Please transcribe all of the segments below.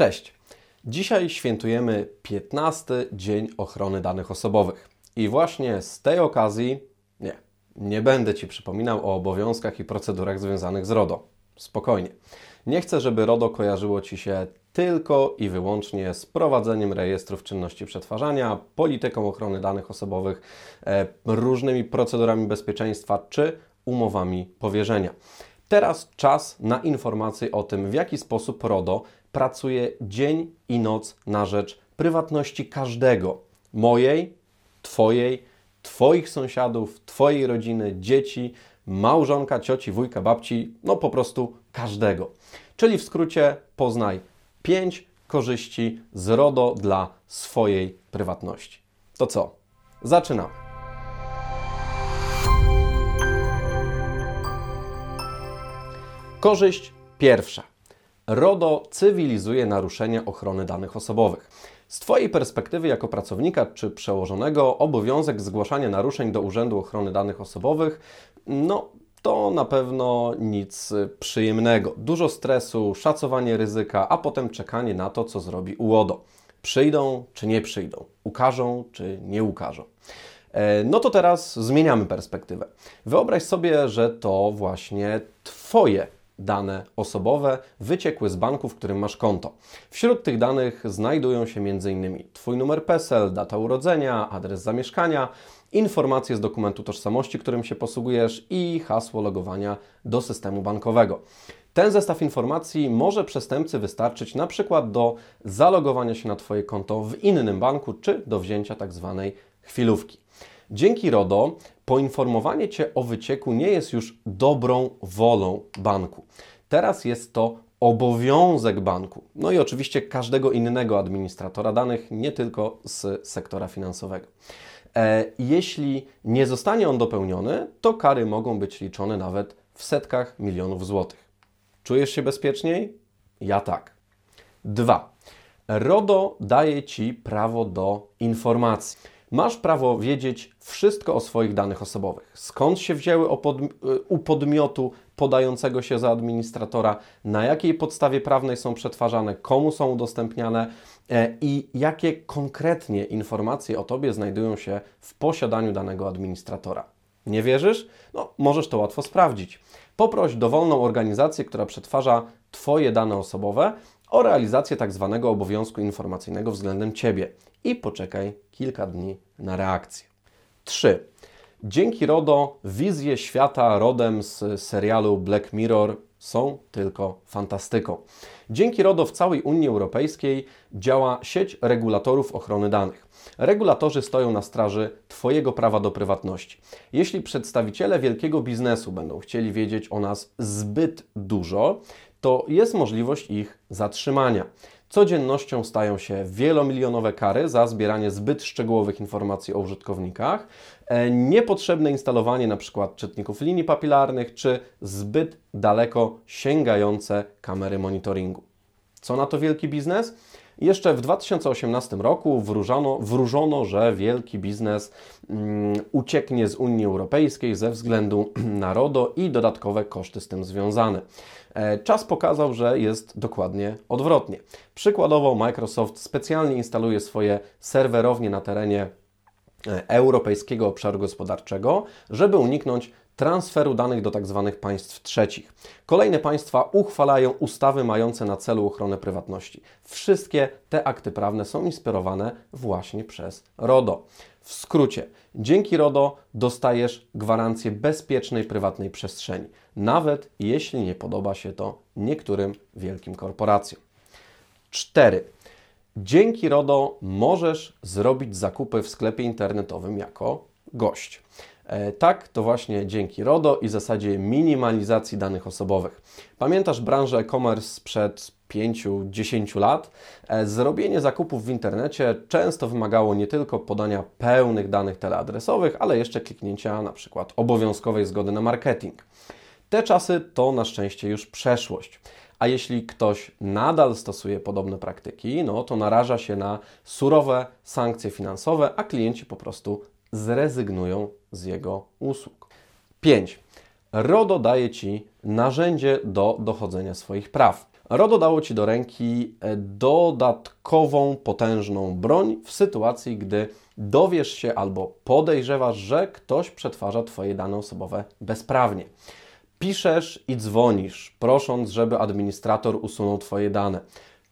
Cześć! Dzisiaj świętujemy 15 Dzień Ochrony Danych Osobowych. I właśnie z tej okazji, nie, nie będę Ci przypominał o obowiązkach i procedurach związanych z RODO. Spokojnie. Nie chcę, żeby RODO kojarzyło Ci się tylko i wyłącznie z prowadzeniem rejestrów czynności przetwarzania, polityką ochrony danych osobowych, e, różnymi procedurami bezpieczeństwa czy umowami powierzenia. Teraz czas na informacje o tym, w jaki sposób RODO pracuje dzień i noc na rzecz prywatności każdego mojej, Twojej, Twoich sąsiadów, Twojej rodziny, dzieci, małżonka, cioci, wujka, babci, no po prostu każdego. Czyli w skrócie poznaj 5 korzyści z RODO dla swojej prywatności. To co? Zaczynamy. Korzyść pierwsza. RODO cywilizuje naruszenie ochrony danych osobowych. Z Twojej perspektywy jako pracownika czy przełożonego obowiązek zgłaszania naruszeń do Urzędu Ochrony Danych Osobowych, no to na pewno nic przyjemnego. Dużo stresu, szacowanie ryzyka, a potem czekanie na to, co zrobi UODO. Przyjdą czy nie przyjdą, ukażą czy nie ukażą. E, no to teraz zmieniamy perspektywę. Wyobraź sobie, że to właśnie Twoje dane osobowe wyciekły z banku, w którym masz konto. Wśród tych danych znajdują się m.in. Twój numer PESEL, data urodzenia, adres zamieszkania, informacje z dokumentu tożsamości, którym się posługujesz i hasło logowania do systemu bankowego. Ten zestaw informacji może przestępcy wystarczyć na przykład do zalogowania się na Twoje konto w innym banku czy do wzięcia. Tak chwilówki. Dzięki RODO poinformowanie Cię o wycieku nie jest już dobrą wolą banku. Teraz jest to obowiązek banku. No i oczywiście każdego innego administratora danych, nie tylko z sektora finansowego. E, jeśli nie zostanie on dopełniony, to kary mogą być liczone nawet w setkach milionów złotych. Czujesz się bezpieczniej? Ja tak. Dwa. RODO daje Ci prawo do informacji. Masz prawo wiedzieć wszystko o swoich danych osobowych. Skąd się wzięły u podmiotu podającego się za administratora, na jakiej podstawie prawnej są przetwarzane, komu są udostępniane e, i jakie konkretnie informacje o Tobie znajdują się w posiadaniu danego administratora. Nie wierzysz? No, możesz to łatwo sprawdzić. Poproś dowolną organizację, która przetwarza Twoje dane osobowe o realizację tak zwanego obowiązku informacyjnego względem Ciebie i poczekaj kilka dni na reakcję. 3. Dzięki RODO wizje świata rodem z serialu Black Mirror są tylko fantastyką. Dzięki RODO w całej Unii Europejskiej działa sieć regulatorów ochrony danych. Regulatorzy stoją na straży Twojego prawa do prywatności. Jeśli przedstawiciele wielkiego biznesu będą chcieli wiedzieć o nas zbyt dużo, to jest możliwość ich zatrzymania. Codziennością stają się wielomilionowe kary za zbieranie zbyt szczegółowych informacji o użytkownikach, e, niepotrzebne instalowanie np. czytników linii papilarnych czy zbyt daleko sięgające kamery monitoringu. Co na to wielki biznes? Jeszcze w 2018 roku wróżono, wróżono że wielki biznes um, ucieknie z Unii Europejskiej ze względu na RODO i dodatkowe koszty z tym związane. E, czas pokazał, że jest dokładnie odwrotnie. Przykładowo Microsoft specjalnie instaluje swoje serwerownie na terenie e, Europejskiego Obszaru Gospodarczego, żeby uniknąć transferu danych do tzw. Tak państw trzecich. Kolejne państwa uchwalają ustawy mające na celu ochronę prywatności. Wszystkie te akty prawne są inspirowane właśnie przez RODO. W skrócie, dzięki RODO dostajesz gwarancję bezpiecznej prywatnej przestrzeni, nawet jeśli nie podoba się to niektórym wielkim korporacjom. 4. Dzięki RODO możesz zrobić zakupy w sklepie internetowym jako gość. E, tak, to właśnie dzięki RODO i zasadzie minimalizacji danych osobowych. Pamiętasz branżę e-commerce sprzed 5-10 lat? E, zrobienie zakupów w internecie często wymagało nie tylko podania pełnych danych teleadresowych, ale jeszcze kliknięcia na przykład obowiązkowej zgody na marketing. Te czasy to na szczęście już przeszłość. A jeśli ktoś nadal stosuje podobne praktyki, no to naraża się na surowe sankcje finansowe, a klienci po prostu zrezygnują z jego usług. 5. RODO daje Ci narzędzie do dochodzenia swoich praw. RODO dało Ci do ręki e, dodatkową, potężną broń w sytuacji, gdy dowiesz się albo podejrzewasz, że ktoś przetwarza Twoje dane osobowe bezprawnie. Piszesz i dzwonisz, prosząc, żeby administrator usunął Twoje dane.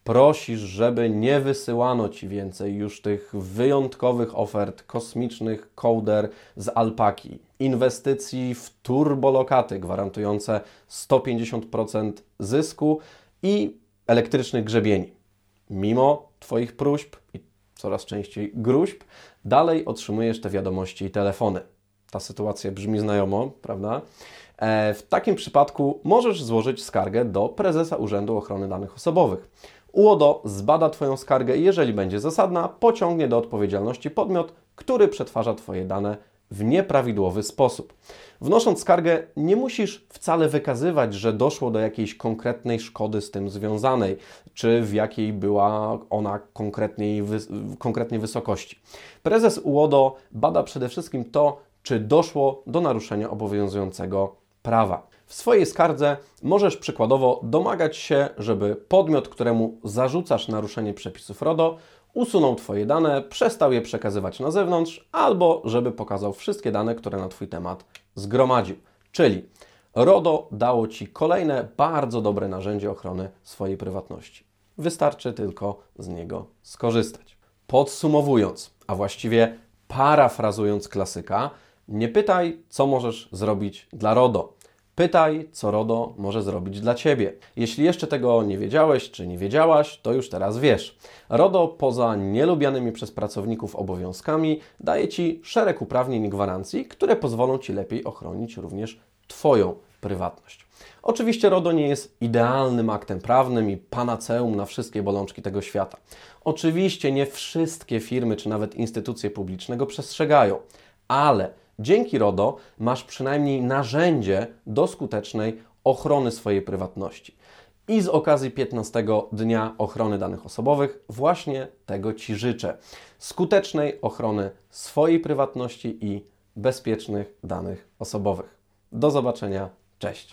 Prosisz, żeby nie wysyłano Ci więcej już tych wyjątkowych ofert kosmicznych kołder z alpaki, inwestycji w turbolokaty gwarantujące 150% zysku i elektrycznych grzebieni. Mimo Twoich próśb i coraz częściej gruźb, dalej otrzymujesz te wiadomości i telefony. Ta sytuacja brzmi znajomo, prawda? E, w takim przypadku możesz złożyć skargę do prezesa Urzędu Ochrony Danych Osobowych. UODO zbada Twoją skargę i jeżeli będzie zasadna, pociągnie do odpowiedzialności podmiot, który przetwarza Twoje dane w nieprawidłowy sposób. Wnosząc skargę, nie musisz wcale wykazywać, że doszło do jakiejś konkretnej szkody z tym związanej, czy w jakiej była ona konkretnej, konkretnie wysokości. Prezes UODO bada przede wszystkim to, czy doszło do naruszenia obowiązującego prawa. W swojej skardze możesz przykładowo domagać się, żeby podmiot, któremu zarzucasz naruszenie przepisów RODO, usunął Twoje dane, przestał je przekazywać na zewnątrz, albo żeby pokazał wszystkie dane, które na Twój temat zgromadził. Czyli RODO dało Ci kolejne bardzo dobre narzędzie ochrony swojej prywatności. Wystarczy tylko z niego skorzystać. Podsumowując, a właściwie parafrazując klasyka, nie pytaj, co możesz zrobić dla RODO. Pytaj, co RODO może zrobić dla Ciebie. Jeśli jeszcze tego nie wiedziałeś czy nie wiedziałaś, to już teraz wiesz. RODO poza nielubianymi przez pracowników obowiązkami daje Ci szereg uprawnień i gwarancji, które pozwolą Ci lepiej ochronić również Twoją prywatność. Oczywiście RODO nie jest idealnym aktem prawnym i panaceum na wszystkie bolączki tego świata. Oczywiście nie wszystkie firmy czy nawet instytucje publiczne go przestrzegają, ale Dzięki RODO masz przynajmniej narzędzie do skutecznej ochrony swojej prywatności. I z okazji 15 Dnia Ochrony Danych Osobowych właśnie tego Ci życzę. Skutecznej ochrony swojej prywatności i bezpiecznych danych osobowych. Do zobaczenia. Cześć.